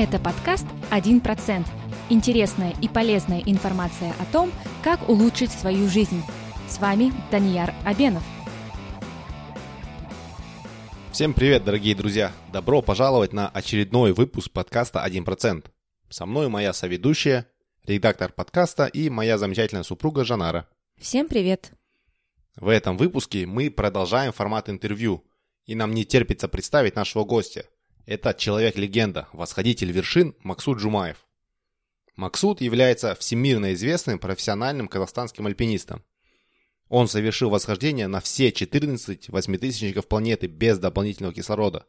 Это подкаст «1%». Интересная и полезная информация о том, как улучшить свою жизнь. С вами Данияр Абенов. Всем привет, дорогие друзья! Добро пожаловать на очередной выпуск подкаста «1%». Со мной моя соведущая, редактор подкаста и моя замечательная супруга Жанара. Всем привет! В этом выпуске мы продолжаем формат интервью, и нам не терпится представить нашего гостя – это человек-легенда, восходитель вершин Максут Джумаев. Максут является всемирно известным профессиональным казахстанским альпинистом. Он совершил восхождение на все 14 восьмитысячников планеты без дополнительного кислорода.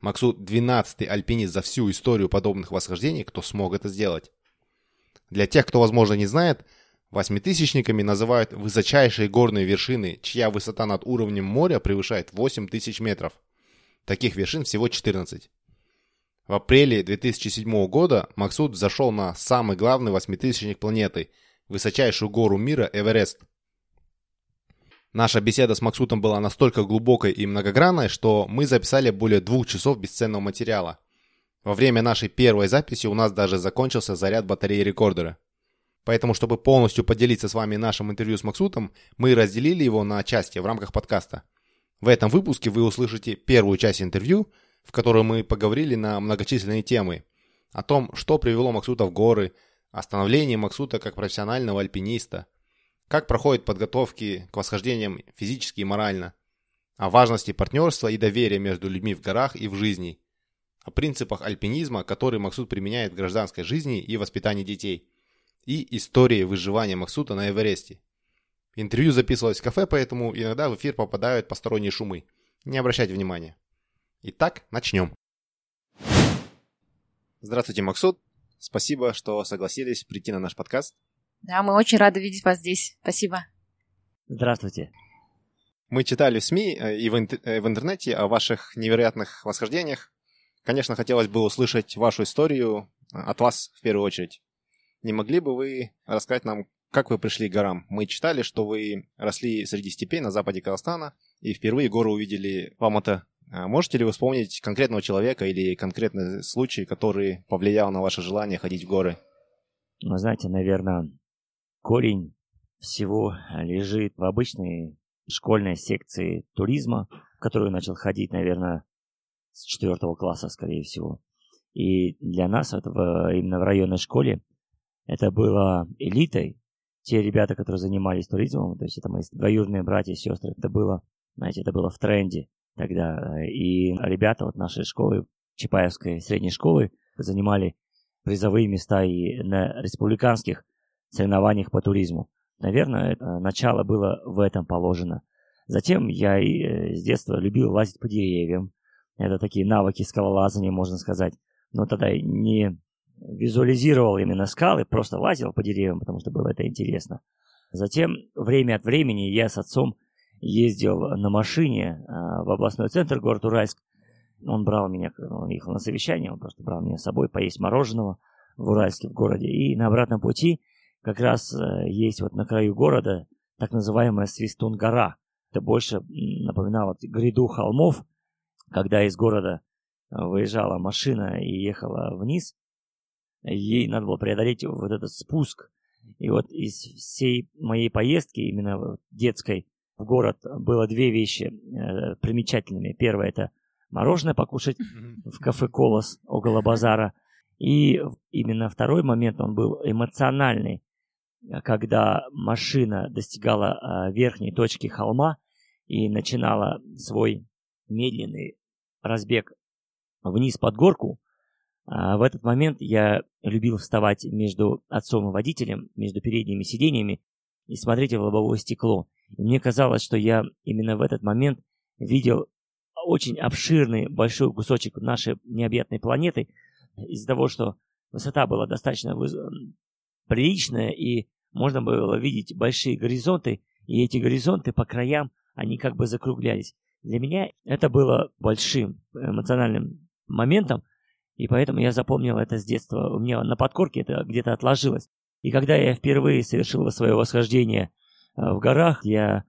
Максут 12-й альпинист за всю историю подобных восхождений, кто смог это сделать. Для тех, кто, возможно, не знает, восьмитысячниками называют высочайшие горные вершины, чья высота над уровнем моря превышает 8000 метров – Таких вершин всего 14. В апреле 2007 года Максут зашел на самый главный восьмитысячник планеты, высочайшую гору мира Эверест. Наша беседа с Максутом была настолько глубокой и многогранной, что мы записали более двух часов бесценного материала. Во время нашей первой записи у нас даже закончился заряд батареи рекордера. Поэтому, чтобы полностью поделиться с вами нашим интервью с Максутом, мы разделили его на части в рамках подкаста – в этом выпуске вы услышите первую часть интервью, в которой мы поговорили на многочисленные темы. О том, что привело Максута в горы, о становлении Максута как профессионального альпиниста, как проходят подготовки к восхождениям физически и морально, о важности партнерства и доверия между людьми в горах и в жизни, о принципах альпинизма, которые Максут применяет в гражданской жизни и воспитании детей, и истории выживания Максута на Эвересте. Интервью записывалось в кафе, поэтому иногда в эфир попадают посторонние шумы. Не обращайте внимания. Итак, начнем. Здравствуйте, Максут. Спасибо, что согласились прийти на наш подкаст. Да, мы очень рады видеть вас здесь. Спасибо. Здравствуйте. Мы читали в СМИ э, и в, э, в интернете о ваших невероятных восхождениях. Конечно, хотелось бы услышать вашу историю э, от вас в первую очередь. Не могли бы вы рассказать нам, как вы пришли к горам? Мы читали, что вы росли среди степей на западе Казахстана и впервые горы увидели в Алматы. А можете ли вы вспомнить конкретного человека или конкретный случай, который повлиял на ваше желание ходить в горы? Ну, знаете, наверное, корень всего лежит в обычной школьной секции туризма, в которую начал ходить, наверное, с четвертого класса, скорее всего. И для нас это в, именно в районной школе это было элитой, те ребята, которые занимались туризмом, то есть это мои двоюродные братья и сестры, это было, знаете, это было в тренде тогда. И ребята вот нашей школы, Чапаевской средней школы, занимали призовые места и на республиканских соревнованиях по туризму. Наверное, начало было в этом положено. Затем я и э, с детства любил лазить по деревьям. Это такие навыки скалолазания, можно сказать. Но тогда не визуализировал именно скалы, просто лазил по деревьям, потому что было это интересно. Затем время от времени я с отцом ездил на машине а, в областной центр, город Уральск. Он брал меня, он ехал на совещание, он просто брал меня с собой поесть мороженого в Уральске, в городе. И на обратном пути как раз э, есть вот на краю города так называемая Свистун-гора. Это больше напоминало гряду холмов, когда из города э, выезжала машина и ехала вниз, ей надо было преодолеть вот этот спуск. И вот из всей моей поездки, именно детской, в город было две вещи э, примечательными. Первое это мороженое покушать в кафе Колос около базара. И именно второй момент, он был эмоциональный, когда машина достигала э, верхней точки холма и начинала свой медленный разбег вниз под горку, в этот момент я любил вставать между отцом и водителем, между передними сиденьями и смотреть в лобовое стекло. И мне казалось, что я именно в этот момент видел очень обширный большой кусочек нашей необъятной планеты из-за того, что высота была достаточно приличная и можно было видеть большие горизонты, и эти горизонты по краям, они как бы закруглялись. Для меня это было большим эмоциональным моментом, и поэтому я запомнил это с детства. У меня на подкорке это где-то отложилось. И когда я впервые совершил свое восхождение э, в горах, я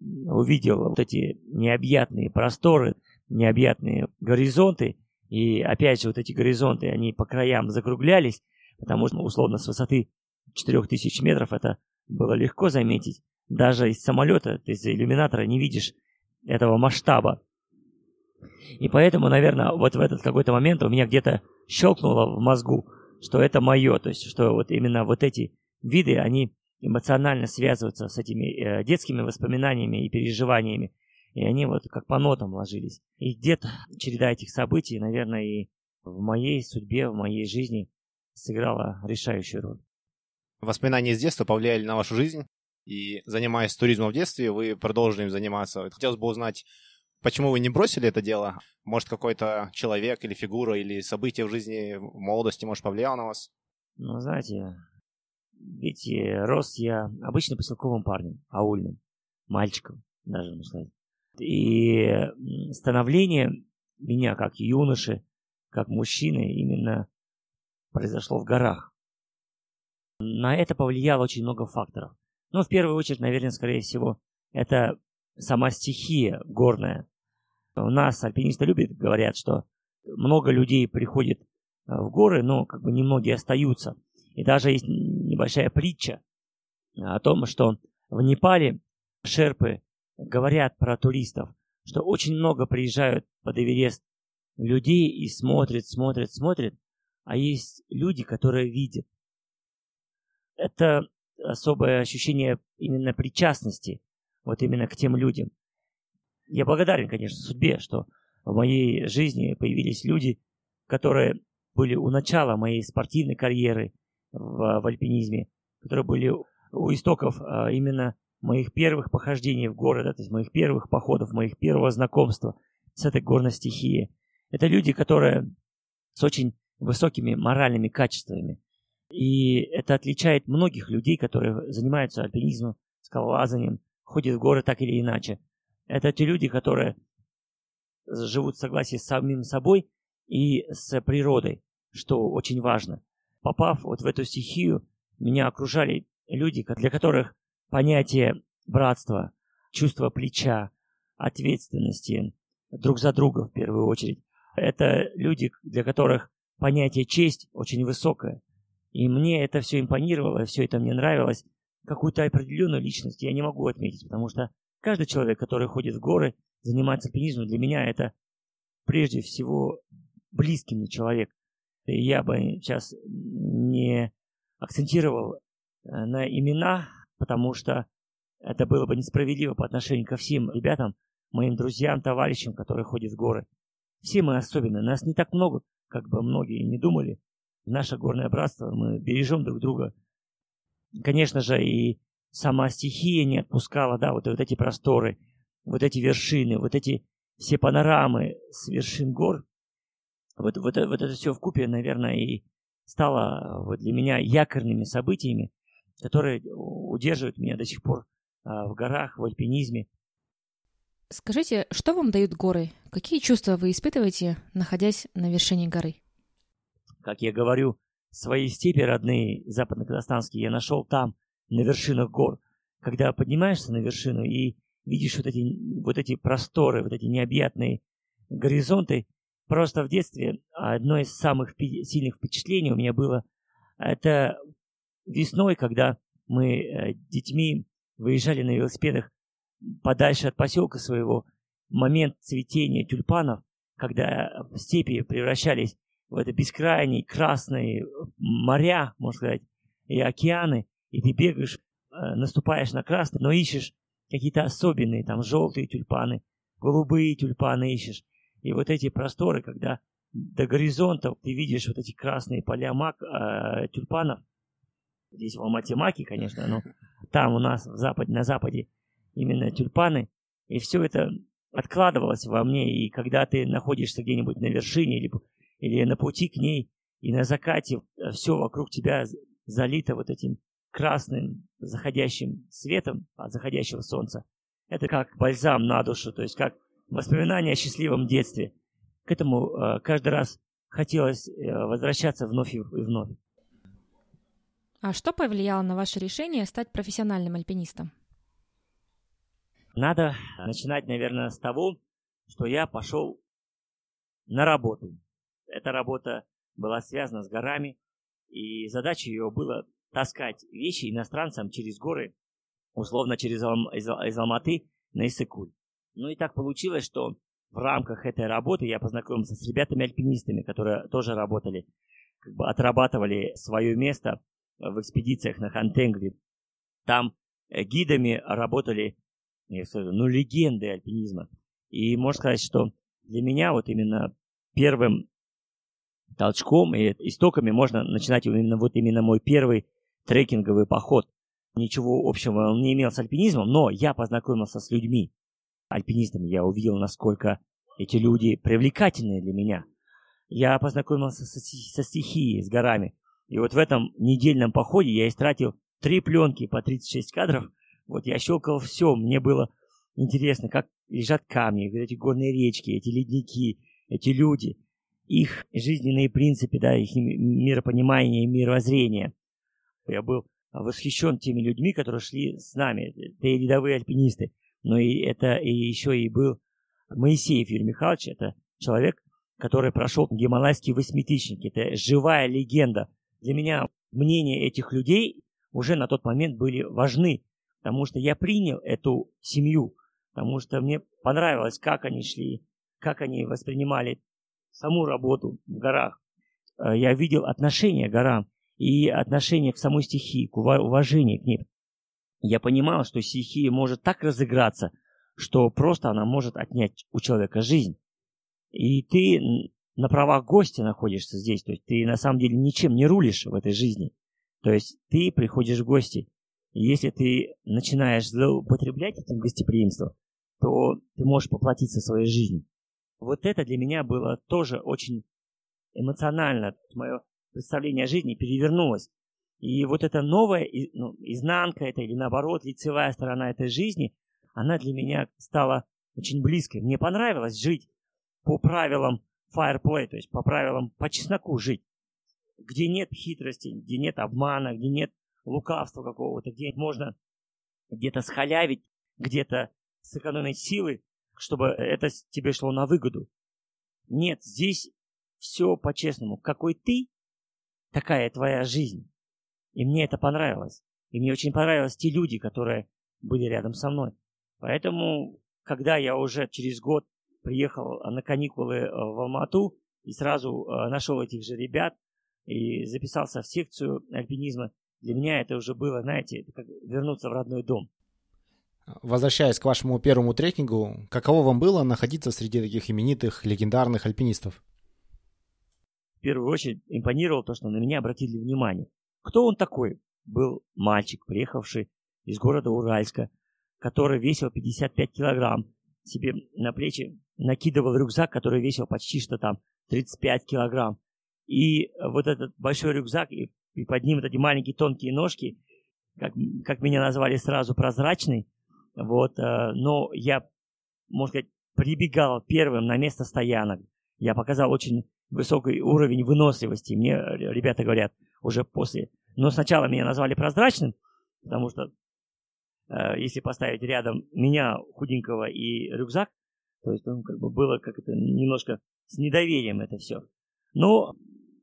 увидел вот эти необъятные просторы, необъятные горизонты, И опять же, вот эти горизонты, они по краям закруглялись, потому что, условно, с высоты 4000 метров это было легко заметить. Даже из самолета, ты из иллюминатора не видишь этого масштаба. И поэтому, наверное, вот в этот какой-то момент у меня где-то щелкнуло в мозгу, что это мое, то есть что вот именно вот эти виды, они эмоционально связываются с этими э, детскими воспоминаниями и переживаниями, и они вот как по нотам ложились. И где-то череда этих событий, наверное, и в моей судьбе, в моей жизни сыграла решающую роль. Воспоминания из детства повлияли на вашу жизнь, и занимаясь туризмом в детстве, вы продолжили им заниматься. Хотелось бы узнать, почему вы не бросили это дело? Может, какой-то человек или фигура, или событие в жизни в молодости, может, повлияло на вас? Ну, знаете, ведь рос я обычно поселковым парнем, аульным, мальчиком, даже можно сказать. И становление меня как юноши, как мужчины именно произошло в горах. На это повлияло очень много факторов. Но в первую очередь, наверное, скорее всего, это сама стихия горная. У нас альпинисты любят, говорят, что много людей приходит э, в горы, но как бы немногие остаются. И даже есть небольшая притча о том, что в Непале шерпы говорят про туристов, что очень много приезжают под Эверест людей и смотрят, смотрят, смотрят, а есть люди, которые видят. Это особое ощущение именно причастности, вот именно к тем людям. Я благодарен, конечно, судьбе, что в моей жизни появились люди, которые были у начала моей спортивной карьеры в, в альпинизме, которые были у истоков а, именно моих первых похождений в город, то есть моих первых походов, моих первого знакомства с этой горной стихией. Это люди, которые с очень высокими моральными качествами. И это отличает многих людей, которые занимаются альпинизмом, скалолазанием, ходят в горы так или иначе. Это те люди, которые живут в согласии с самим собой и с природой, что очень важно. Попав вот в эту стихию, меня окружали люди, для которых понятие братства, чувство плеча, ответственности друг за друга в первую очередь. Это люди, для которых понятие честь очень высокое. И мне это все импонировало, все это мне нравилось. Какую-то определенную личность я не могу отметить, потому что каждый человек, который ходит в горы, занимается альпинизмом, для меня это прежде всего близкий мне человек. И я бы сейчас не акцентировал э, на имена, потому что это было бы несправедливо по отношению ко всем ребятам, моим друзьям, товарищам, которые ходят в горы. Все мы особенно, нас не так много, как бы многие не думали. Наше горное братство, мы бережем друг друга. Конечно же, и сама стихия не отпускала, да, вот, вот эти просторы, вот эти вершины, вот эти все панорамы с вершин гор. Вот, вот, вот это все в купе, наверное, и стало вот для меня якорными событиями, которые удерживают меня до сих пор а, в горах, в альпинизме. Скажите, что вам дают горы? Какие чувства вы испытываете, находясь на вершине горы? Как я говорю, свои степи родные, западно-казахстанские, я нашел там, на вершинах гор. Когда поднимаешься на вершину и видишь вот эти, вот эти просторы, вот эти необъятные горизонты, просто в детстве одно из самых сильных впечатлений у меня было, это весной, когда мы э, детьми выезжали на велосипедах подальше от поселка своего, момент цветения тюльпанов, когда степи превращались в это бескрайние красные моря, можно сказать, и океаны, и ты бегаешь, э, наступаешь на красный, но ищешь какие-то особенные, там, желтые тюльпаны, голубые тюльпаны ищешь. И вот эти просторы, когда до горизонта ты видишь вот эти красные поля мак, э, тюльпанов, здесь в Алмате маки, конечно, но там у нас в западе, на западе именно тюльпаны, и все это откладывалось во мне, и когда ты находишься где-нибудь на вершине или, или на пути к ней, и на закате э, все вокруг тебя залито вот этим красным заходящим светом от заходящего солнца, это как бальзам на душу, то есть как воспоминание о счастливом детстве. К этому э, каждый раз хотелось э, возвращаться вновь и вновь. А что повлияло на ваше решение стать профессиональным альпинистом? Надо начинать, наверное, с того, что я пошел на работу. эта работа была связана с горами, и задача ее была таскать вещи иностранцам через горы, условно через из, из Алматы на Иссыкуль. Ну и так получилось, что в рамках этой работы я познакомился с ребятами-альпинистами, которые тоже работали, как бы отрабатывали свое место в экспедициях на Хантенгри. Там э, гидами работали, ну, легенды альпинизма. И можно сказать, что для меня вот именно первым толчком и истоками можно начинать именно вот именно мой первый трекинговый поход. Ничего общего он не имел с альпинизмом, но я познакомился с людьми, альпинистами. Я увидел, насколько эти люди привлекательные для меня. Я познакомился со, со стихией, с горами. И вот в этом недельном походе я истратил три пленки по 36 кадров. Вот я щелкал все, мне было интересно, как лежат камни, эти горные речки, эти ледники, эти люди, их жизненные принципы, да, их миропонимание и мировоззрение. Я был восхищен теми людьми, которые шли с нами, это и рядовые альпинисты. Но и это и еще и был Моисеев Юрий Михайлович, это человек, который прошел Гималайский восьмитысячник. Это живая легенда. Для меня мнения этих людей уже на тот момент были важны, потому что я принял эту семью, потому что мне понравилось, как они шли, как они воспринимали саму работу в горах. Э, я видел отношение к горам и отношение к самой стихии, к уважению к ней. Я понимал, что стихия может так разыграться, что просто она может отнять у человека жизнь. И ты на правах гостя находишься здесь, то есть ты на самом деле ничем не рулишь в этой жизни. То есть ты приходишь в гости, и если ты начинаешь злоупотреблять этим гостеприимством, то ты можешь поплатиться своей жизнью. Вот это для меня было тоже очень эмоционально. Мое представление о жизни перевернулось. И вот эта новая ну, изнанка, это или наоборот лицевая сторона этой жизни, она для меня стала очень близкой. Мне понравилось жить по правилам fireplay, то есть по правилам по чесноку жить, где нет хитрости, где нет обмана, где нет лукавства какого-то, где можно где-то схалявить, где-то сэкономить силы, чтобы это тебе шло на выгоду. Нет, здесь все по-честному. Какой ты, такая твоя жизнь. И мне это понравилось. И мне очень понравились те люди, которые были рядом со мной. Поэтому, когда я уже через год приехал на каникулы э, в Алмату и сразу э, нашел этих же ребят и записался в секцию альпинизма, для меня это уже было, знаете, как вернуться в родной дом. Возвращаясь к вашему первому трекингу, каково вам было находиться среди таких именитых, легендарных альпинистов? В первую очередь импонировало то, что на меня обратили внимание. Кто он такой? Был мальчик, приехавший из города Уральска, который весил 55 килограмм, себе на плечи накидывал рюкзак, который весил почти что там 35 килограмм. И вот этот большой рюкзак, и, и под ним вот эти маленькие тонкие ножки, как, как меня назвали сразу, прозрачный. Вот, э, но я, можно сказать, прибегал первым на место стоянок. Я показал очень высокий уровень выносливости. Мне ребята говорят уже после. Но сначала меня назвали прозрачным, потому что Э, если поставить рядом меня, худенького, и рюкзак, то есть он как бы было как это немножко с недоверием это все. Но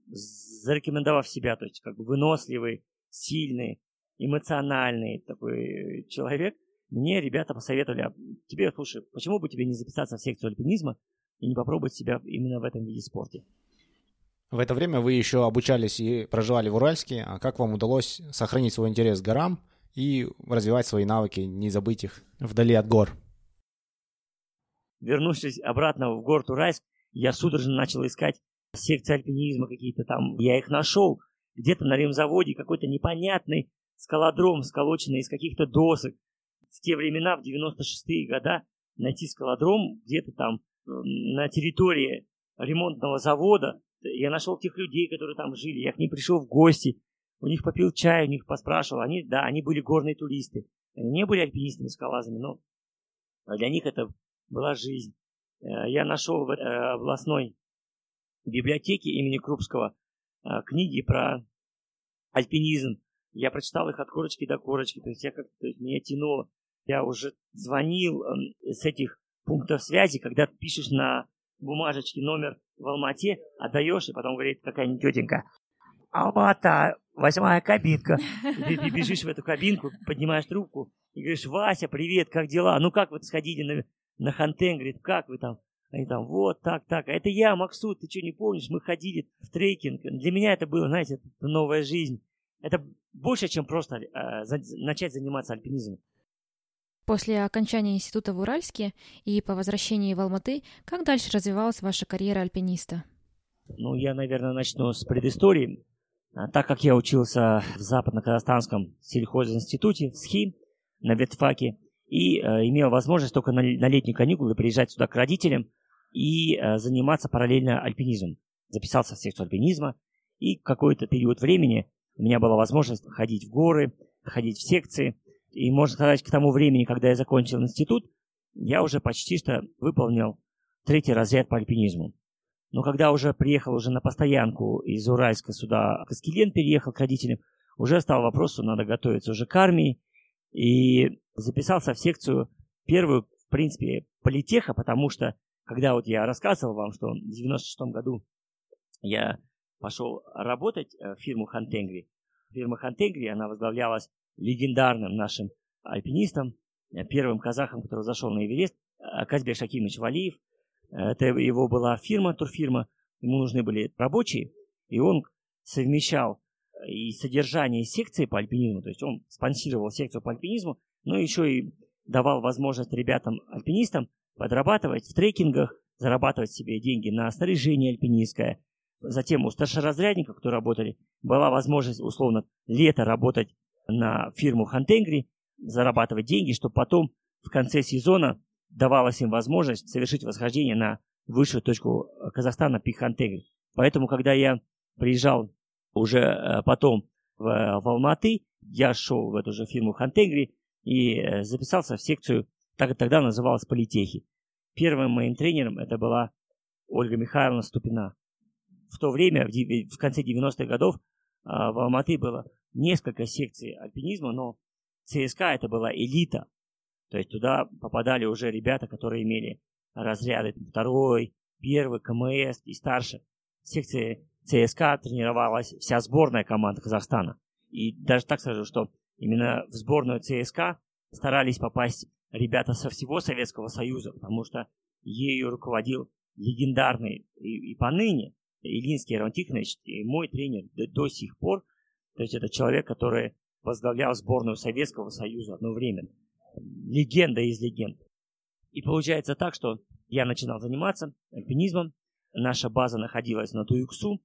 зарекомендовав себя, то есть как бы выносливый, сильный, эмоциональный такой человек, мне ребята посоветовали, а тебе, слушай, почему бы тебе не записаться в секцию альпинизма и не попробовать себя именно в этом виде спорта? В это время вы еще обучались и проживали в Уральске. А как вам удалось сохранить свой интерес к горам и развивать свои навыки, не забыть их вдали от гор. Вернувшись обратно в город Уральск, я судорожно начал искать секции альпинизма какие-то там. Я их нашел где-то на ремзаводе, какой-то непонятный скалодром, сколоченный из каких-то досок. В те времена, в 96-е года, найти скалодром где-то там на территории ремонтного завода. Я нашел тех людей, которые там жили. Я к ним пришел в гости у них попил чай, у них поспрашивал. Они, да, они были горные туристы. Они не были альпинистами, скалазами, но для них это была жизнь. Э, я нашел в э, областной библиотеке имени Крупского э, книги про альпинизм. Я прочитал их от корочки до корочки, то есть я как-то, меня тянуло. Я уже звонил с этих пунктов связи, когда пишешь на бумажечки, номер в Алмате, отдаешь, и потом говорит какая-нибудь тетенька, Алмата, восьмая кабинка. И ты, бежишь в эту кабинку, поднимаешь трубку и говоришь, Вася, привет, как дела? Ну как вы сходили на, на Хантен? Говорит, как вы там? Они там, вот, так, так. А это я, Максут, ты что, не помнишь? Мы ходили в трекинг. Для меня это было, знаете, новая жизнь. Это больше, чем просто э, за, начать заниматься альпинизмом. После окончания института в Уральске и по возвращении в Алматы, как дальше развивалась ваша карьера альпиниста? Ну, я, наверное, начну с предыстории. А, так как я учился в Западно-Казахстанском сельхозинституте, в СХИ, на ветфаке, и э, имел возможность только на, на летние каникулы приезжать сюда к родителям и э, заниматься параллельно альпинизмом. Записался в секцию альпинизма, и какой-то период времени у меня была возможность ходить в горы, ходить в секции. И можно сказать, к тому времени, когда я закончил институт, я уже почти что выполнил третий разряд по альпинизму. Но когда уже приехал уже на постоянку из Уральска сюда, к переехал к родителям, уже стал вопрос, что надо готовиться уже к армии. И записался в секцию первую, в принципе, политеха, потому что, когда вот я рассказывал вам, что в 96 году я пошел работать в фирму Хантенгри. Фирма Хантенгри, она возглавлялась легендарным нашим альпинистом, первым казахом, который зашел на Эверест, Казбек Шакимович Валиев – это его была фирма, турфирма, ему нужны были рабочие, и он совмещал и содержание секции по альпинизму, то есть он спонсировал секцию по альпинизму, но еще и давал возможность ребятам-альпинистам подрабатывать в трекингах, зарабатывать себе деньги на снаряжение альпинистское. Затем у старшеразрядников, которые работали, была возможность условно лето работать на фирму Хантенгри, зарабатывать деньги, чтобы потом в конце сезона давалась им возможность совершить восхождение на высшую точку Казахстана Пихантегри. Поэтому, когда я приезжал уже э, потом в, в Алматы, я шел в эту же фирму Хантегри и э, записался в секцию, так тогда называлась Политехи. Первым моим тренером это была Ольга Михайловна Ступина. В то время, в, в конце 90-х годов, в Алматы было несколько секций альпинизма, но ЦСКА это была элита то есть туда попадали уже ребята, которые имели разряды второй, первый, КМС и старше. В секции ЦСКА тренировалась вся сборная команда Казахстана. И даже так скажу, что именно в сборную ЦСКА старались попасть ребята со всего Советского Союза, потому что ею руководил легендарный и, и поныне Ильинский Иван Тихонович, мой тренер до, до сих пор. То есть это человек, который возглавлял сборную Советского Союза одновременно легенда из легенд. И получается так, что я начинал заниматься альпинизмом. Наша база находилась на Туюксу,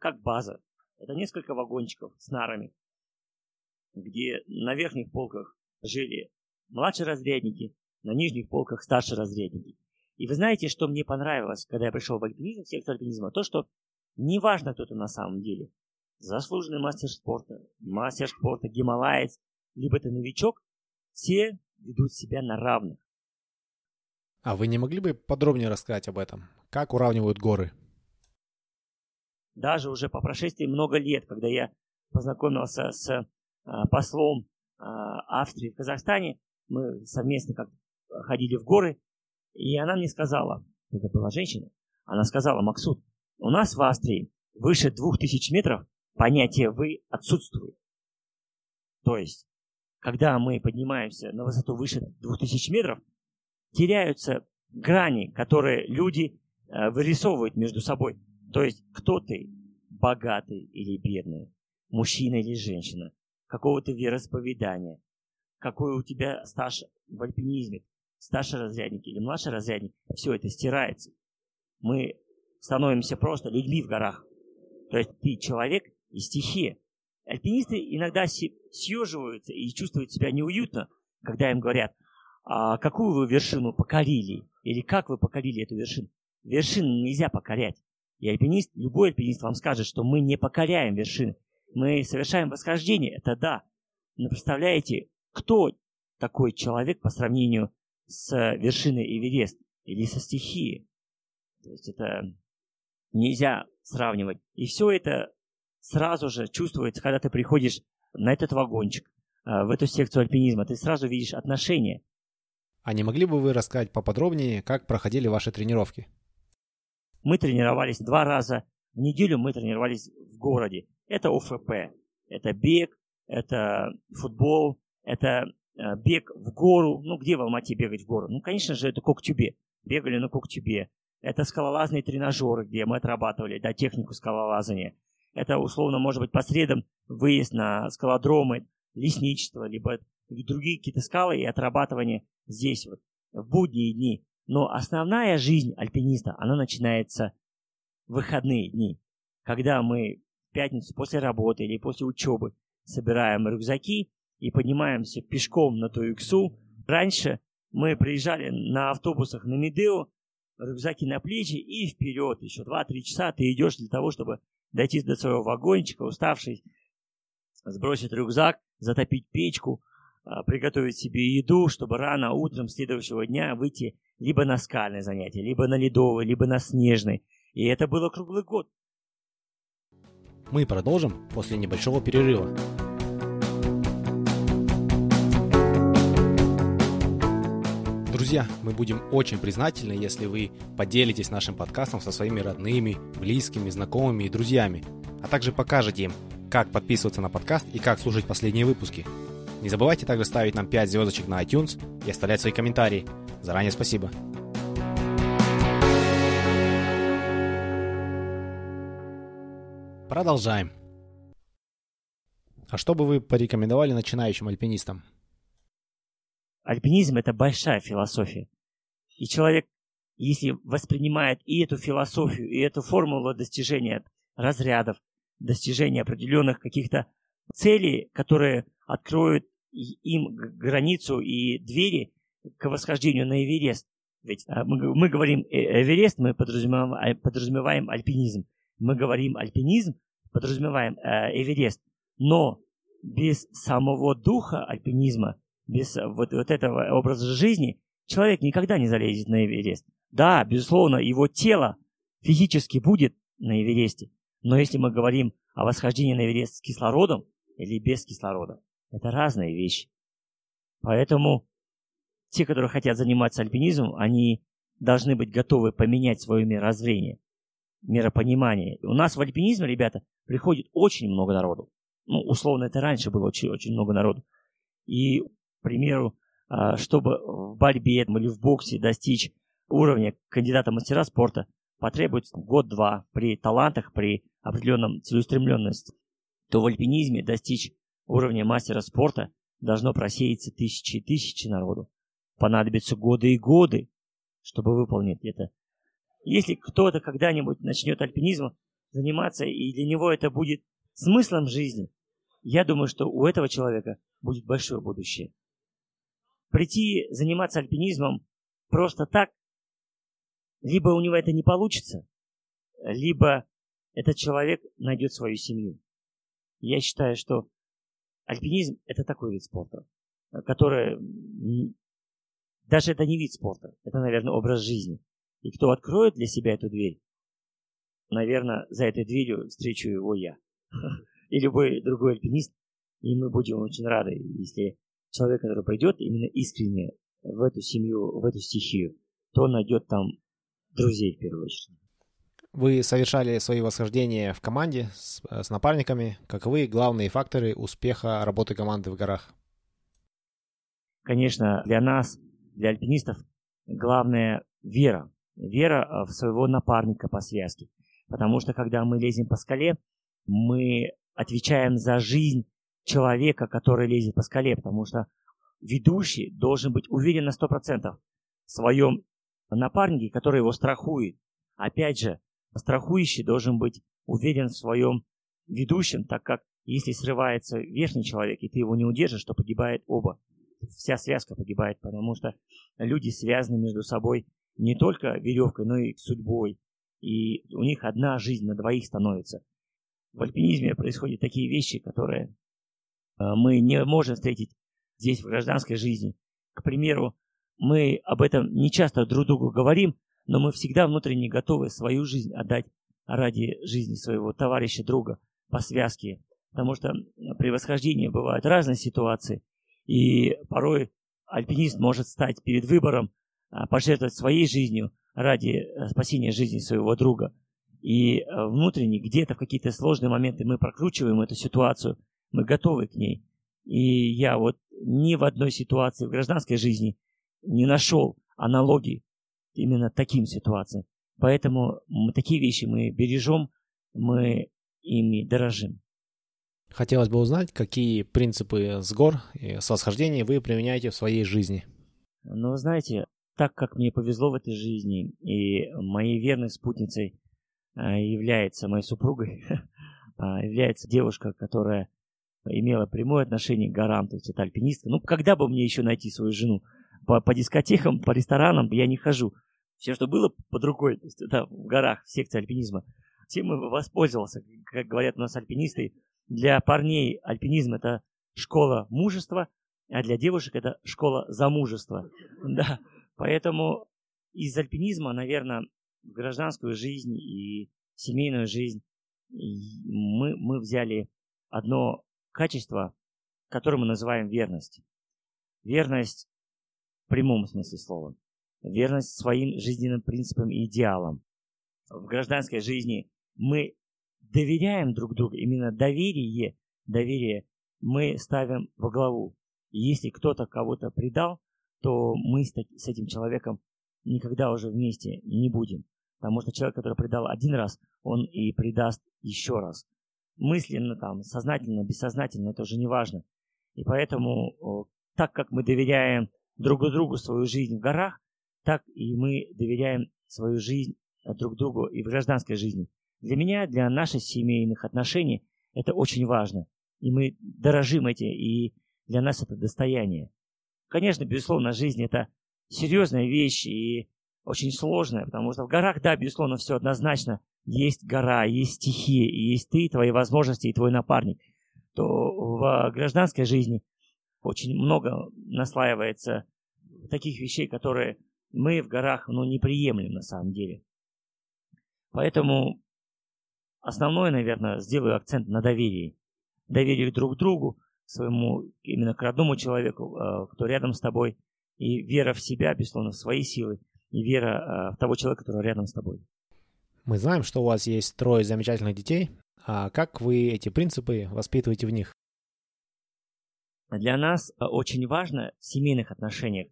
как база. Это несколько вагончиков с нарами, где на верхних полках жили младшие разрядники, на нижних полках старшие разрядники. И вы знаете, что мне понравилось, когда я пришел в альпинизм, в секцию альпинизма? То, что неважно, кто ты на самом деле. Заслуженный мастер спорта, мастер спорта, гималаец, либо ты новичок, все ведут себя на равных. А вы не могли бы подробнее рассказать об этом? Как уравнивают горы? Даже уже по прошествии много лет, когда я познакомился с а, послом а, Австрии в Казахстане, мы совместно как ходили в горы, и она мне сказала, это была женщина, она сказала, Максут, у нас в Австрии выше двух тысяч метров понятие «вы» отсутствует. То есть когда мы поднимаемся на высоту выше 2000 метров, теряются грани, которые люди э, вырисовывают между собой. То есть, кто ты, богатый или бедный, мужчина или женщина, какого ты вероисповедания, какой у тебя стаж в альпинизме, старший разрядник или младший разрядник, все это стирается. Мы становимся просто людьми в горах. То есть ты человек и стихия. Альпинисты иногда съеживаются и чувствуют себя неуютно, когда им говорят, а какую вы вершину покорили, или как вы покорили эту вершину. Вершины нельзя покорять. И альпинист, любой альпинист вам скажет, что мы не покоряем вершины. Мы совершаем восхождение, это да. Но представляете, кто такой человек по сравнению с вершиной Эверест или со стихией? То есть это нельзя сравнивать. И все это сразу же чувствуется, когда ты приходишь на этот вагончик, а, в эту секцию альпинизма, ты сразу видишь отношения. А не могли бы вы рассказать поподробнее, как проходили ваши тренировки? мы тренировались два раза в неделю, мы тренировались в городе. Это ОФП, это бег, это футбол, это э, бег в гору. Ну, где в Алмате бегать в гору? Ну, конечно же, это Коктюбе. Бегали на Коктюбе. Это скалолазные тренажеры, где мы отрабатывали да, технику скалолазания. Это, условно, может быть, по средам выезд на скалодромы, лесничество, либо другие какие-то скалы и отрабатывание здесь вот, в будние дни. Но основная жизнь альпиниста, она начинается в выходные дни, когда мы в пятницу после работы или после учебы собираем рюкзаки и поднимаемся пешком на ту иксу. Раньше мы приезжали на автобусах на Медео, рюкзаки на плечи и вперед. Еще 2-3 часа ты идешь для того, чтобы дойти до своего вагончика, уставший, сбросить рюкзак, затопить печку, а, приготовить себе еду, чтобы рано утром следующего дня выйти либо на скальное занятие, либо на ледовое, либо на снежный. И это было круглый год. Мы продолжим после небольшого перерыва. Друзья, мы будем очень признательны, если вы поделитесь нашим подкастом со своими родными, близкими, знакомыми и друзьями, а также покажете им, как подписываться на подкаст и как слушать последние выпуски. Не забывайте также ставить нам 5 звездочек на iTunes и оставлять свои комментарии. Заранее спасибо. Продолжаем. А что бы вы порекомендовали начинающим альпинистам? Альпинизм – это большая философия. И человек, если воспринимает и эту философию, и эту формулу достижения разрядов, достижения определенных каких-то целей, которые откроют им границу и двери к восхождению на Эверест. Ведь а, мы, говорим э, Эверест, мы подразумеваем, а, подразумеваем альпинизм. Мы говорим альпинизм, подразумеваем э, Эверест. Но без самого духа альпинизма без э, вот, вот этого образа жизни человек никогда не залезет на Эверест. Да, безусловно, его тело физически будет на Эвересте, но если мы говорим о восхождении на Эверест с кислородом или без кислорода, это разные вещи. Поэтому те, которые хотят заниматься альпинизмом, они должны быть готовы поменять свое мировоззрение, миропонимание. У нас в альпинизме, ребята, приходит очень много народу. Ну, условно, это раньше было очень, очень много народу. И примеру, а, чтобы в борьбе или в боксе достичь уровня кандидата мастера спорта, потребуется год-два при талантах, при определенном целеустремленности, то в альпинизме достичь уровня мастера спорта должно просеяться тысячи и тысячи народу. Понадобятся годы и годы, чтобы выполнить это. Если кто-то когда-нибудь начнет альпинизмом заниматься, и для него это будет смыслом жизни, я думаю, что у этого человека будет большое будущее прийти заниматься альпинизмом просто так, либо у него это не получится, либо этот человек найдет свою семью. Я считаю, что альпинизм – это такой вид спорта, который даже это не вид спорта, это, наверное, образ жизни. И кто откроет для себя эту дверь, наверное, за этой дверью встречу его я. И любой другой альпинист, и мы будем очень рады, если человек, который пойдет именно искренне в эту семью, в эту стихию, то найдет там друзей в первую очередь. Вы совершали свои восхождения в команде с, с напарниками. Каковы главные факторы успеха работы команды в горах? Конечно, для нас, для альпинистов, главное вера. Вера э, в своего напарника по связке. Потому что когда мы лезем по скале, мы отвечаем за жизнь человека, который лезет по скале, потому что ведущий должен быть уверен на 100% в своем напарнике, который его страхует. Опять же, страхующий должен быть уверен в своем ведущем, так как если срывается верхний человек, и ты его не удержишь, то погибает оба. Вся связка погибает, потому что люди связаны между собой не только веревкой, но и судьбой. И у них одна жизнь на двоих становится. В альпинизме происходят такие вещи, которые мы не можем встретить здесь в гражданской жизни. К примеру, мы об этом не часто друг другу говорим, но мы всегда внутренне готовы свою жизнь отдать ради жизни своего товарища, друга по связке. Потому что при восхождении бывают разные ситуации, и порой альпинист может стать перед выбором а, пожертвовать своей жизнью ради э, спасения жизни своего друга. И э, внутренне, где-то в какие-то сложные моменты мы прокручиваем эту ситуацию, мы готовы к ней. И я вот ни в одной ситуации в гражданской жизни не нашел аналогии именно таким ситуациям. Поэтому мы, такие вещи мы бережем, мы ими дорожим. Хотелось бы узнать, какие принципы с гор и с восхождения вы применяете в своей жизни. Ну, знаете, так как мне повезло в этой жизни, и моей верной спутницей а, является моей супругой, а, является девушка, которая имела прямое отношение к горам, то есть это альпинистка. Ну, когда бы мне еще найти свою жену? По, по дискотекам, по ресторанам я не хожу. Все, что было под рукой, то есть это в горах, в секции альпинизма, тем и воспользовался. Как говорят у нас альпинисты, для парней альпинизм это школа мужества, а для девушек это школа замужества. Да, поэтому из альпинизма, наверное, в гражданскую жизнь и семейную жизнь мы, мы взяли одно качество, которое мы называем верность. Верность в прямом смысле слова. Верность своим жизненным принципам и идеалам. В гражданской жизни мы доверяем друг другу, именно доверие, доверие мы ставим во главу. И если кто-то кого-то предал, то мы с, этим человеком никогда уже вместе не будем. Потому что человек, который предал один раз, он и предаст еще раз. Мысленно, там, сознательно, бессознательно, это уже не важно. И поэтому, так как мы доверяем друг другу свою жизнь в горах, так и мы доверяем свою жизнь друг другу и в гражданской жизни. Для меня, для наших семейных отношений это очень важно. И мы дорожим эти, и для нас это достояние. Конечно, безусловно, жизнь это серьезная вещь и очень сложная, потому что в горах, да, безусловно, все однозначно. Есть гора, есть стихия, есть ты, твои возможности и твой напарник. То в гражданской жизни очень много наслаивается таких вещей, которые мы в горах ну, не приемлем на самом деле. Поэтому основное, наверное, сделаю акцент на доверии. Доверие друг к другу, своему, именно к родному человеку, э, кто рядом с тобой, и вера в себя, безусловно, в свои силы, и вера э, в того человека, который рядом с тобой. Мы знаем, что у вас есть трое замечательных детей. А как вы эти принципы воспитываете в них? Для нас э, очень важно в семейных отношениях,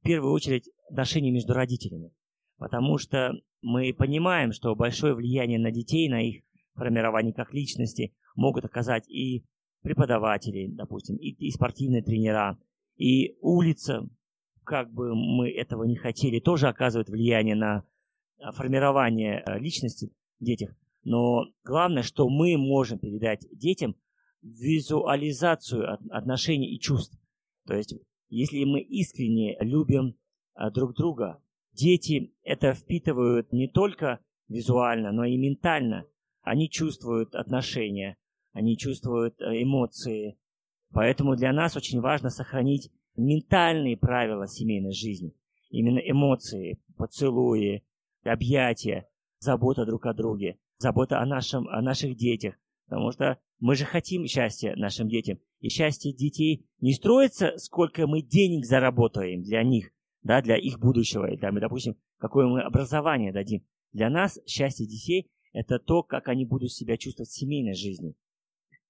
в первую очередь, отношения между родителями. Потому что мы понимаем, что большое влияние на детей, на их формирование как личности могут оказать и преподаватели, допустим, и, и спортивные тренера, и улица, как бы мы этого не хотели, тоже оказывает влияние на а, формирование а, личности в детях. Но главное, что мы можем передать детям визуализацию отношений и чувств. То есть, если мы искренне любим а, друг друга, дети это впитывают не только визуально, но и ментально. Они чувствуют отношения, они чувствуют э, эмоции. Поэтому для нас очень важно сохранить ментальные правила семейной жизни. Именно эмоции, поцелуи, объятия, забота друг о друге, забота о, нашем, о наших детях. Потому что мы же хотим счастья нашим детям. И счастье детей не строится, сколько мы денег заработаем для них, да, для их будущего. И, там, допустим, какое мы образование дадим. Для нас счастье детей – это то, как они будут себя чувствовать в семейной жизни.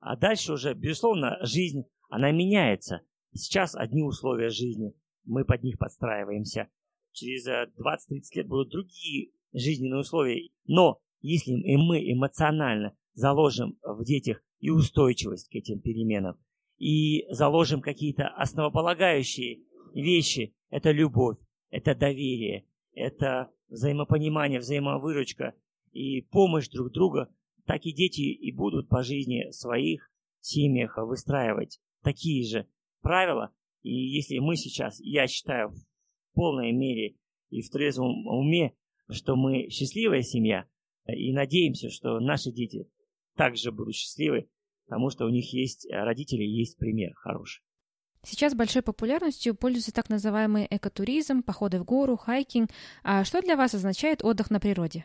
А дальше уже, безусловно, жизнь, она меняется. Сейчас одни условия жизни, мы под них подстраиваемся. Через 20-30 э, лет будут другие жизненные условия. Но если мы эмоционально заложим в детях и устойчивость к этим переменам, и заложим какие-то основополагающие вещи, это любовь, это доверие, это взаимопонимание, взаимовыручка и помощь друг друга, так и дети и будут по жизни в своих семьях выстраивать такие же правила. И если мы сейчас, я считаю, в полной мере и в трезвом уме, что мы счастливая семья, и надеемся, что наши дети также будут счастливы, потому что у них есть родители, есть пример хороший. Сейчас большой популярностью пользуется так называемый экотуризм, походы в гору, хайкинг. А что для вас означает отдых на природе?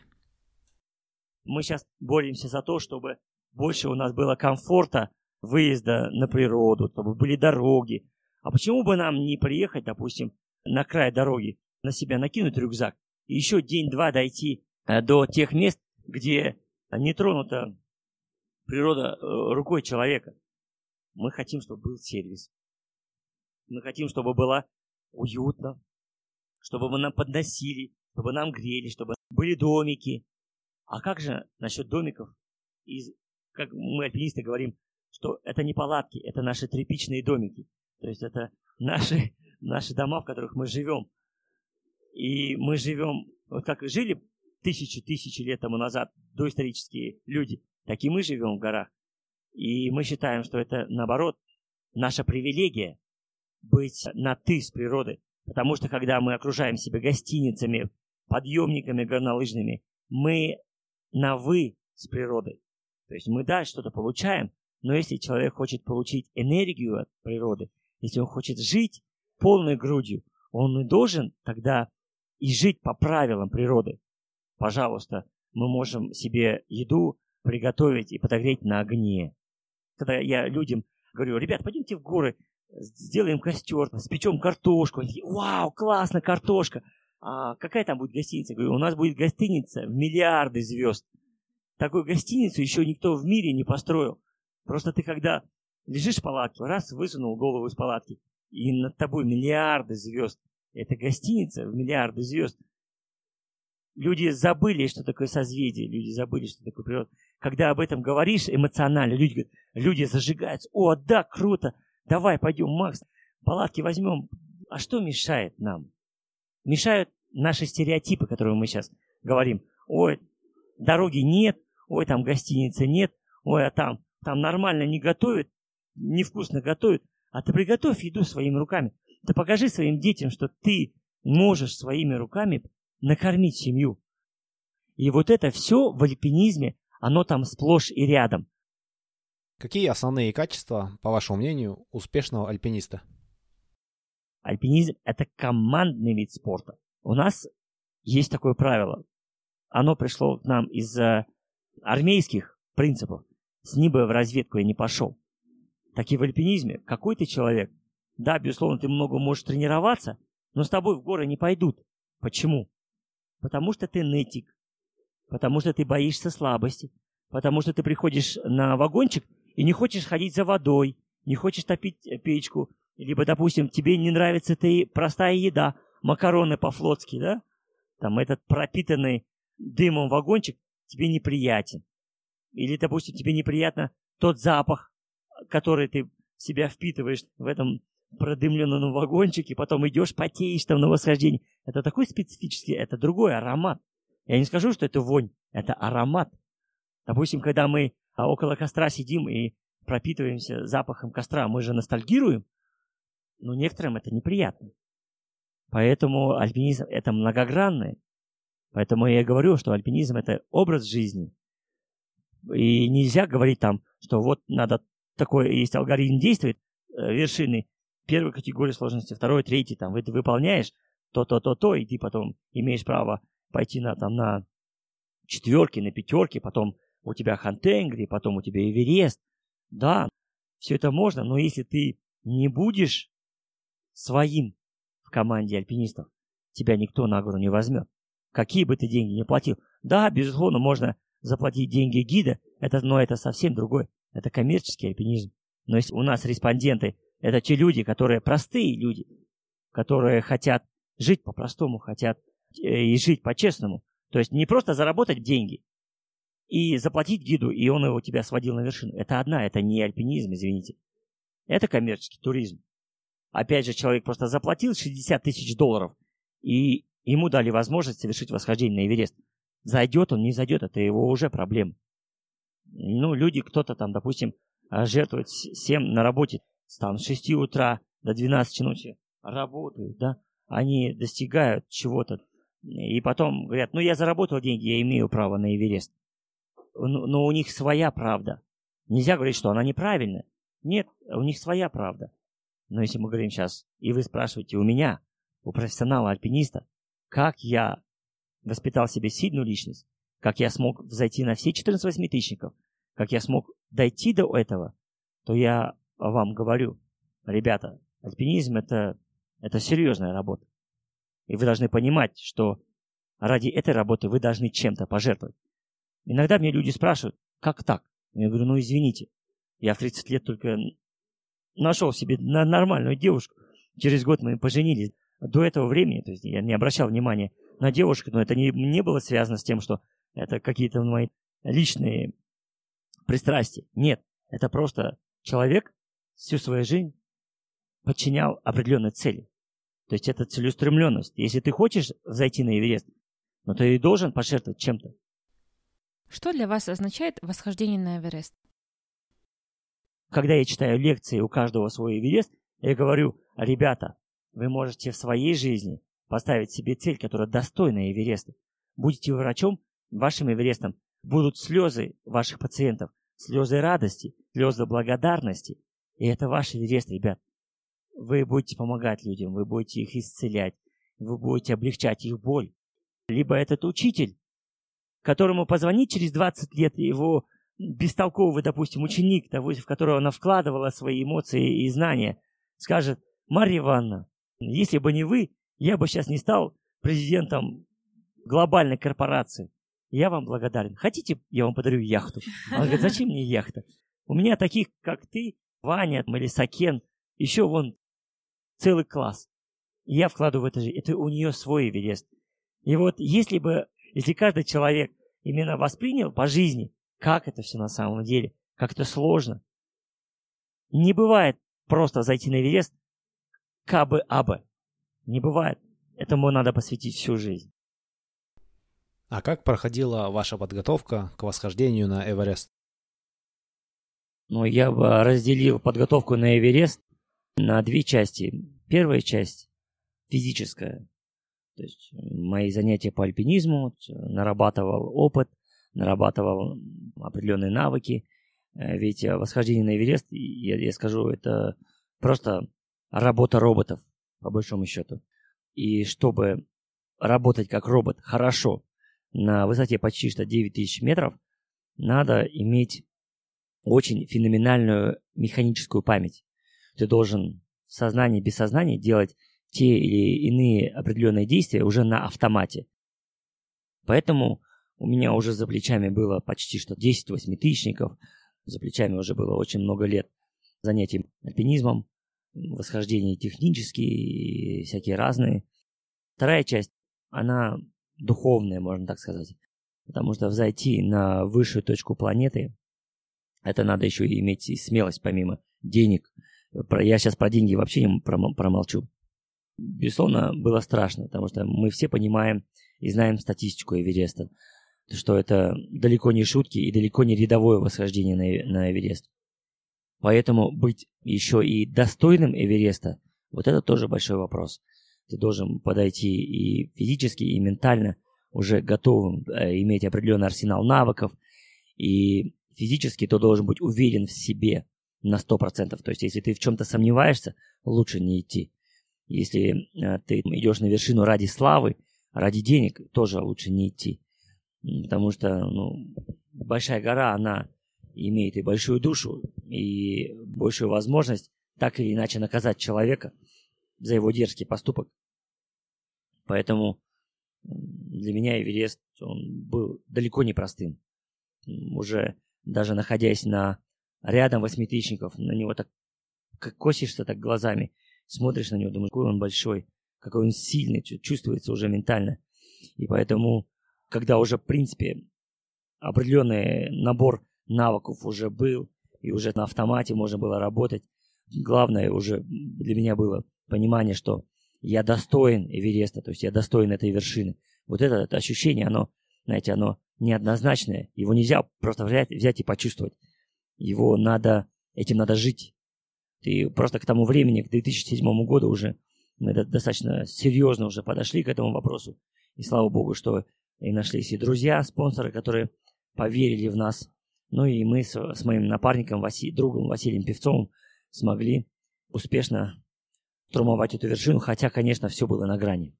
Мы сейчас боремся за то, чтобы больше у нас было комфорта выезда на природу, чтобы были дороги. А почему бы нам не приехать, допустим, на край дороги, на себя накинуть рюкзак и еще день-два дойти э, до тех мест, где не тронута природа э, рукой человека. Мы хотим, чтобы был сервис. Мы хотим, чтобы было уютно, чтобы мы нам подносили, чтобы нам грели, чтобы были домики. А как же насчет домиков? Из, как мы, альпинисты, говорим, что это не палатки, это наши тряпичные домики. То есть это наши, наши дома, в которых мы живем. И мы живем, вот как жили тысячи-тысячи лет тому назад доисторические люди, так и мы живем в горах. И мы считаем, что это, наоборот, наша привилегия быть на «ты» с природой. Потому что, когда мы окружаем себя гостиницами, подъемниками горнолыжными, мы на «вы» с природой. То есть мы, да, что-то получаем, но если человек хочет получить энергию от природы, если он хочет жить полной грудью, он и должен тогда и жить по правилам природы. Пожалуйста, мы можем себе еду приготовить и подогреть на огне. Когда я людям говорю, ребят, пойдемте в горы, сделаем костер, спечем картошку. Они такие, вау, классно, картошка. А какая там будет гостиница? Я говорю, у нас будет гостиница в миллиарды звезд. Такую гостиницу еще никто в мире не построил. Просто ты когда лежишь в палатке, раз высунул голову из палатки, и над тобой миллиарды звезд. Это гостиница в миллиарды звезд. Люди забыли, что такое созвездие, люди забыли, что такое природа. Когда об этом говоришь эмоционально, люди, говорят, люди зажигаются. О, да, круто, давай пойдем, Макс, палатки возьмем. А что мешает нам? Мешают наши стереотипы, которые мы сейчас говорим. Ой, дороги нет, ой, там гостиницы нет, ой, а там, там нормально не готовят, невкусно готовят. А ты приготовь еду своими руками. Ты покажи своим детям, что ты можешь своими руками накормить семью. И вот это все в альпинизме, оно там сплошь и рядом. Какие основные качества, по вашему мнению, успешного альпиниста? Альпинизм – это командный вид спорта. У нас есть такое правило. Оно пришло к нам из армейских принципов. С ним в разведку я не пошел. Так и в альпинизме. Какой ты человек? Да, безусловно, ты много можешь тренироваться, но с тобой в горы не пойдут. Почему? Потому что ты нытик, потому что ты боишься слабости, потому что ты приходишь на вагончик и не хочешь ходить за водой, не хочешь топить э, печку, либо, допустим, тебе не нравится ты простая еда, макароны по-флотски, да? Там этот пропитанный дымом вагончик тебе неприятен. Или, допустим, тебе неприятно тот запах, который ты себя впитываешь в этом продымленном вагончике, потом идешь, потеешь там на восхождении. Это такой специфический, это другой аромат. Я не скажу, что это вонь, это аромат. Допустим, когда мы а, около костра сидим и пропитываемся запахом костра, мы же ностальгируем, но некоторым это неприятно. Поэтому альпинизм это многогранное. Поэтому я говорю, что альпинизм это образ жизни. И нельзя говорить там, что вот надо такой, есть алгоритм действует, э, вершины первой категории сложности, второй, третий, там, ты выполняешь то-то, то-то, и ты потом имеешь право пойти на, там, на четверки, на пятерки, потом у тебя Хантенгри, потом у тебя Эверест. Да, все это можно, но если ты не будешь своим в команде альпинистов, тебя никто на гору не возьмет. Какие бы ты деньги не платил. Да, безусловно, можно заплатить деньги гида, это, но это совсем другой. Это коммерческий альпинизм. Но если у нас респонденты это те люди, которые простые люди, которые хотят жить по-простому, хотят э, и жить по-честному. То есть не просто заработать деньги и заплатить гиду, и он его тебя сводил на вершину. Это одна, это не альпинизм, извините. Это коммерческий туризм. Опять же, человек просто заплатил 60 тысяч долларов, и ему дали возможность совершить восхождение на Эверест. Зайдет он, не зайдет, это его уже проблема. Ну, люди, кто-то там, допустим, жертвует всем на работе там с 6 утра до 12 ночи работают, да, они достигают чего-то, и потом говорят, ну я заработал деньги, я имею право на Эверест. Но у них своя правда. Нельзя говорить, что она неправильная. Нет, у них своя правда. Но если мы говорим сейчас, и вы спрашиваете у меня, у профессионала-альпиниста, как я воспитал себе сильную личность, как я смог взойти на все 14 восьмитысячников, как я смог дойти до этого, то я вам говорю, ребята, альпинизм это, это серьезная работа. И вы должны понимать, что ради этой работы вы должны чем-то пожертвовать. Иногда мне люди спрашивают, как так? Я говорю, ну извините, я в 30 лет только нашел себе нормальную девушку. Через год мы поженились. До этого времени, то есть я не обращал внимания на девушку, но это не, не было связано с тем, что это какие-то мои личные пристрастия. Нет, это просто человек всю свою жизнь подчинял определенной цели. То есть это целеустремленность. Если ты хочешь зайти на Эверест, но ты и должен пожертвовать чем-то. Что для вас означает восхождение на Эверест? Когда я читаю лекции, у каждого свой Эверест, я говорю, ребята, вы можете в своей жизни поставить себе цель, которая достойна Эвереста. Будете врачом, вашим Эверестом будут слезы ваших пациентов, слезы радости, слезы благодарности. И это ваш Эверест, ребят. Вы будете помогать людям, вы будете их исцелять, вы будете облегчать их боль. Либо этот учитель, которому позвонить через 20 лет, его бестолковый, допустим, ученик, в которого она вкладывала свои эмоции и знания, скажет, Марья Ивановна, если бы не вы, я бы сейчас не стал президентом глобальной корпорации. Я вам благодарен. Хотите, я вам подарю яхту? Он говорит, зачем мне яхта? У меня таких, как ты, Ваня или Сакен, еще вон целый класс. И я вкладываю в это же. Это у нее свой Эверест. И вот если бы, если каждый человек именно воспринял по жизни, как это все на самом деле, как это сложно. Не бывает просто зайти на Эверест, кабы-абы. Не бывает. Этому надо посвятить всю жизнь. А как проходила ваша подготовка к восхождению на Эверест? Ну, я бы разделил подготовку на Эверест на две части. Первая часть физическая. То есть мои занятия по альпинизму, нарабатывал опыт, нарабатывал определенные навыки. Э, ведь восхождение на Эверест, я, я скажу, это просто работа роботов, по большому счету. И чтобы работать как робот хорошо на высоте почти что 9000 метров, надо иметь очень феноменальную механическую память. Ты должен в сознании, без сознания делать те или иные определенные действия уже на автомате. Поэтому у меня уже за плечами было почти что 10 восьмитысячников, за плечами уже было очень много лет занятий альпинизмом, восхождения технические и всякие разные. Вторая часть, она духовная, можно так сказать. Потому что взойти на высшую точку планеты, это надо еще и иметь и смелость помимо денег. Я сейчас про деньги вообще не промолчу. Безусловно, было страшно, потому что мы все понимаем и знаем статистику Эвереста, что это далеко не шутки и далеко не рядовое восхождение на, на Эверест. Поэтому быть еще и достойным Эвереста, вот это тоже большой вопрос. Ты должен подойти и физически, и ментально уже готовым, э, иметь определенный арсенал навыков, и физически ты должен быть уверен в себе на 100%. То есть, если ты в чем-то сомневаешься, лучше не идти. Если э, ты идешь на вершину ради славы, ради денег, тоже лучше не идти. Потому что ну, большая гора, она имеет и большую душу, и большую возможность так или иначе наказать человека за его дерзкий поступок. Поэтому для меня Эверест он был далеко не простым. Уже даже находясь на рядом восьмитысячников, на него так как косишься так глазами, смотришь на него, думаешь, какой он большой, какой он сильный, чувствуется уже ментально. И поэтому, когда уже, в принципе, определенный набор навыков уже был, и уже на автомате можно было работать, главное уже для меня было понимание, что я достоин Эвереста, то есть я достоин этой вершины. Вот это, это ощущение, оно, знаете, оно неоднозначное. Его нельзя просто взять, взять и почувствовать. Его надо, этим надо жить. Ты просто к тому времени, к 2007 году уже мы достаточно серьезно уже подошли к этому вопросу. И слава богу, что и нашлись и друзья, спонсоры, которые поверили в нас. Ну и мы с, с моим напарником, Васи, другом Василием Певцовым смогли успешно штурмовать эту вершину, хотя, конечно, все было на грани.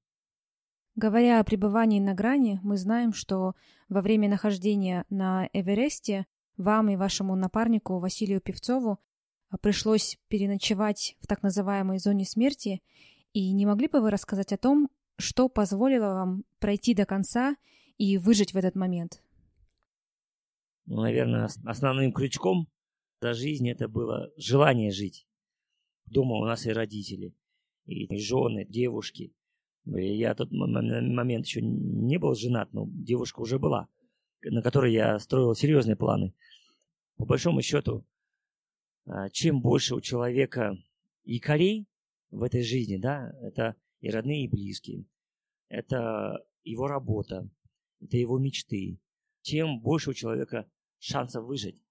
Говоря о пребывании на грани, мы знаем, что во время нахождения на Эвересте вам и вашему напарнику Василию Певцову а, пришлось переночевать в так называемой зоне смерти. И не могли бы вы рассказать о том, Что позволило вам пройти до конца и выжить в этот момент? Ну, наверное, основным крючком за жизнь это было желание жить. Дома у нас и родители, и жены, девушки. Я тот момент еще не был женат, но девушка уже была, на которой я строил серьезные планы. По большому счету, а, чем больше у человека якорей в этой жизни, да, это и родные, и близкие, это его работа, это его мечты, тем больше у человека шансов выжить.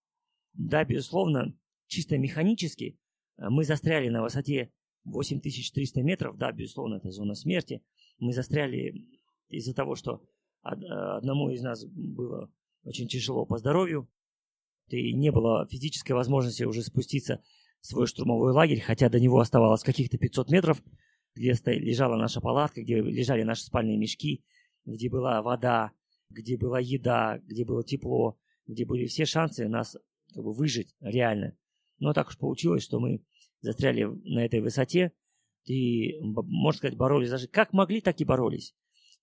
Да, безусловно, чисто механически э, мы застряли на высоте 8300 метров, да, безусловно, это зона смерти. Мы застряли из-за того, что э, одному из нас было очень тяжело по здоровью, и не было физической возможности уже спуститься в свой штурмовой лагерь, хотя до него оставалось каких-то 500 метров, где лежала наша палатка, где лежали наши спальные мешки, где была вода, где была еда, где было тепло, где были все шансы нас как бы выжить реально. Но так уж получилось, что мы застряли на этой высоте и, можно сказать, боролись даже как могли, так и боролись.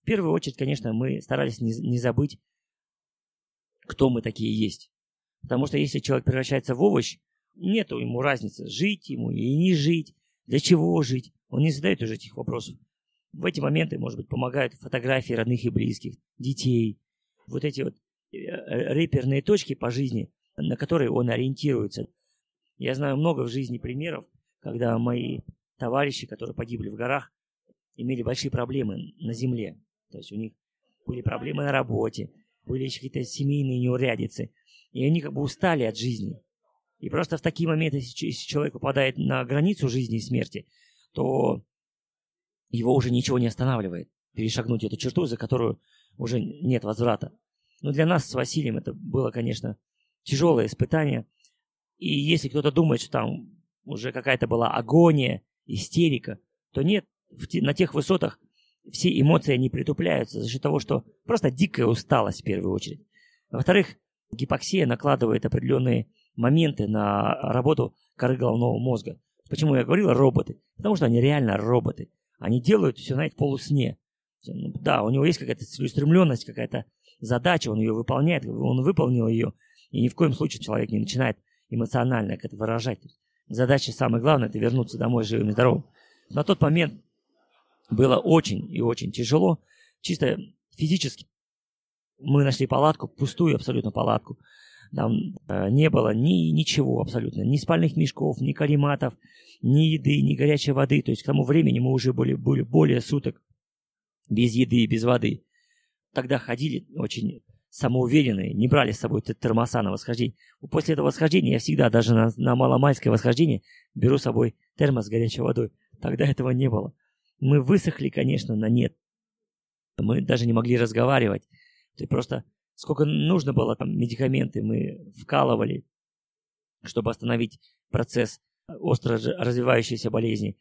В первую очередь, конечно, мы старались не, не забыть, кто мы такие есть. Потому что если человек превращается в овощ, нету ему разницы, жить ему и не жить, для чего жить. Он не задает уже этих вопросов. В эти моменты, может быть, помогают фотографии родных и близких, детей. Вот эти вот реперные точки по жизни, на которые он ориентируется. Я знаю много в жизни примеров, когда мои товарищи, которые погибли в горах, имели большие проблемы на земле. То есть у них были проблемы на работе, были какие-то семейные неурядицы. И они как бы устали от жизни. И просто в такие моменты, если человек попадает на границу жизни и смерти, то его уже ничего не останавливает перешагнуть эту черту, за которую уже нет возврата. Но для нас с Василием это было, конечно, тяжелое испытание. И если кто-то думает, что там уже какая-то была агония, истерика, то нет, на тех высотах все эмоции не притупляются за счет того, что просто дикая усталость в первую очередь. Во-вторых, гипоксия накладывает определенные моменты на работу коры головного мозга. Почему я говорил роботы? Потому что они реально роботы. Они делают все, знаете, в полусне. Ну, да, у него есть какая-то целеустремленность, какая-то задача, он ее выполняет, он выполнил ее, и ни в коем случае человек не начинает эмоционально это выражать. Задача самая главная – это вернуться домой живым и здоровым. На тот момент было очень и очень тяжело, чисто физически. Мы нашли палатку, пустую абсолютно палатку. Там э, не было ни ничего абсолютно, ни спальных мешков, ни карематов, ни еды, ни горячей воды. То есть к тому времени мы уже были, были более суток без еды и без воды. Тогда ходили очень самоуверенные, не брали с собой термоса на восхождение. После этого восхождения я всегда, даже на, на маломальское восхождение, беру с собой термос с горячей водой. Тогда этого не было. Мы высохли, конечно, на нет. Мы даже не могли разговаривать. Ты просто сколько нужно было там медикаменты мы вкалывали, чтобы остановить процесс остро развивающейся болезни.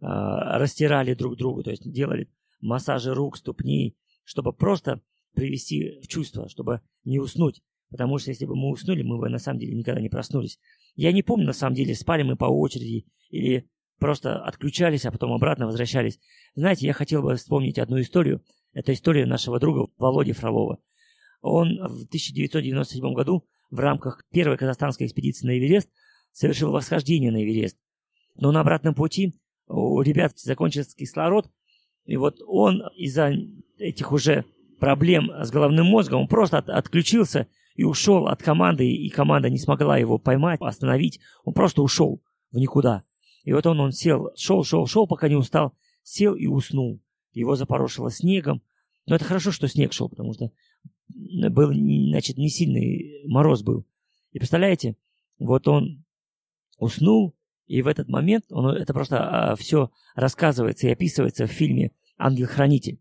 А, растирали друг другу, то есть делали массажи рук, ступней, чтобы просто привести в чувство, чтобы не уснуть. Потому что если бы мы уснули, мы бы на самом деле никогда не проснулись. Я не помню, на самом деле, спали мы по очереди или просто отключались, а потом обратно возвращались. Знаете, я хотел бы вспомнить одну историю. Это история нашего друга Володи Фролова. Он в 1997 году в рамках первой казахстанской экспедиции на Эверест совершил восхождение на Эверест. Но на обратном пути у ребят закончился кислород, и вот он из-за этих уже проблем с головным мозгом, он просто от, отключился и ушел от команды, и команда не смогла его поймать, остановить. Он просто ушел в никуда. И вот он, он сел, шел, шел, шел, пока не устал, сел и уснул. Его запорошило снегом. Но это хорошо, что снег шел, потому что был, значит, не сильный мороз был. И представляете, вот он уснул, и в этот момент, он, это просто а, все рассказывается и описывается в фильме «Ангел-хранитель».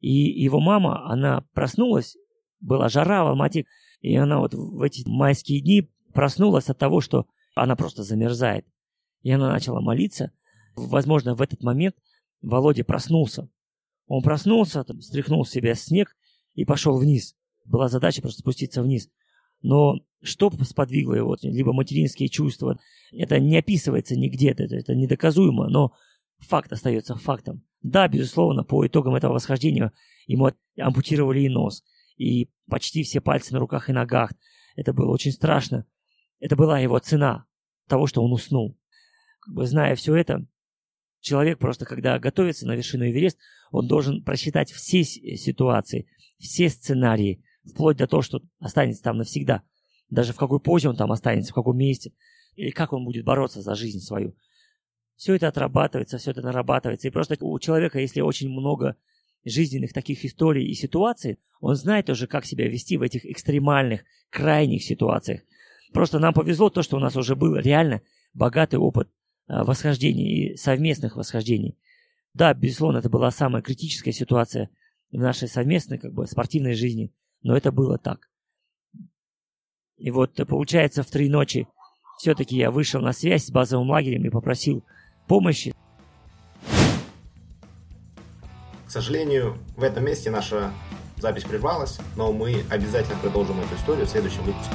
И его мама, она проснулась, была жара в Алмате, и она вот в эти майские дни проснулась от того, что она просто замерзает. И она начала молиться. Возможно, в этот момент Володя проснулся. Он проснулся, там, стряхнул с себя снег и пошел вниз. Была задача просто спуститься вниз. Но что сподвигло его, либо материнские чувства, это не описывается нигде, это, это недоказуемо, но факт остается фактом. Да, безусловно, по итогам этого восхождения ему ампутировали и нос, и почти все пальцы на руках и ногах. Это было очень страшно. Это была его цена того, что он уснул. Как бы, зная все это, человек просто, когда готовится на вершину Эверест, он должен просчитать все ситуации, все сценарии, вплоть до того, что останется там навсегда. Даже в какой позе он там останется, в каком месте, или как он будет бороться за жизнь свою. Все это отрабатывается, все это нарабатывается. И просто у человека, если очень много жизненных таких историй и ситуаций, он знает уже, как себя вести в этих экстремальных, крайних ситуациях. Просто нам повезло то, что у нас уже был реально богатый опыт э, восхождений и совместных восхождений. Да, безусловно, это была самая критическая ситуация в нашей совместной как бы, спортивной жизни, но это было так. И вот э, получается в три ночи все-таки я вышел на связь с базовым лагерем и попросил помощи. К сожалению, в этом месте наша запись прервалась, но мы обязательно продолжим эту историю в следующем выпуске.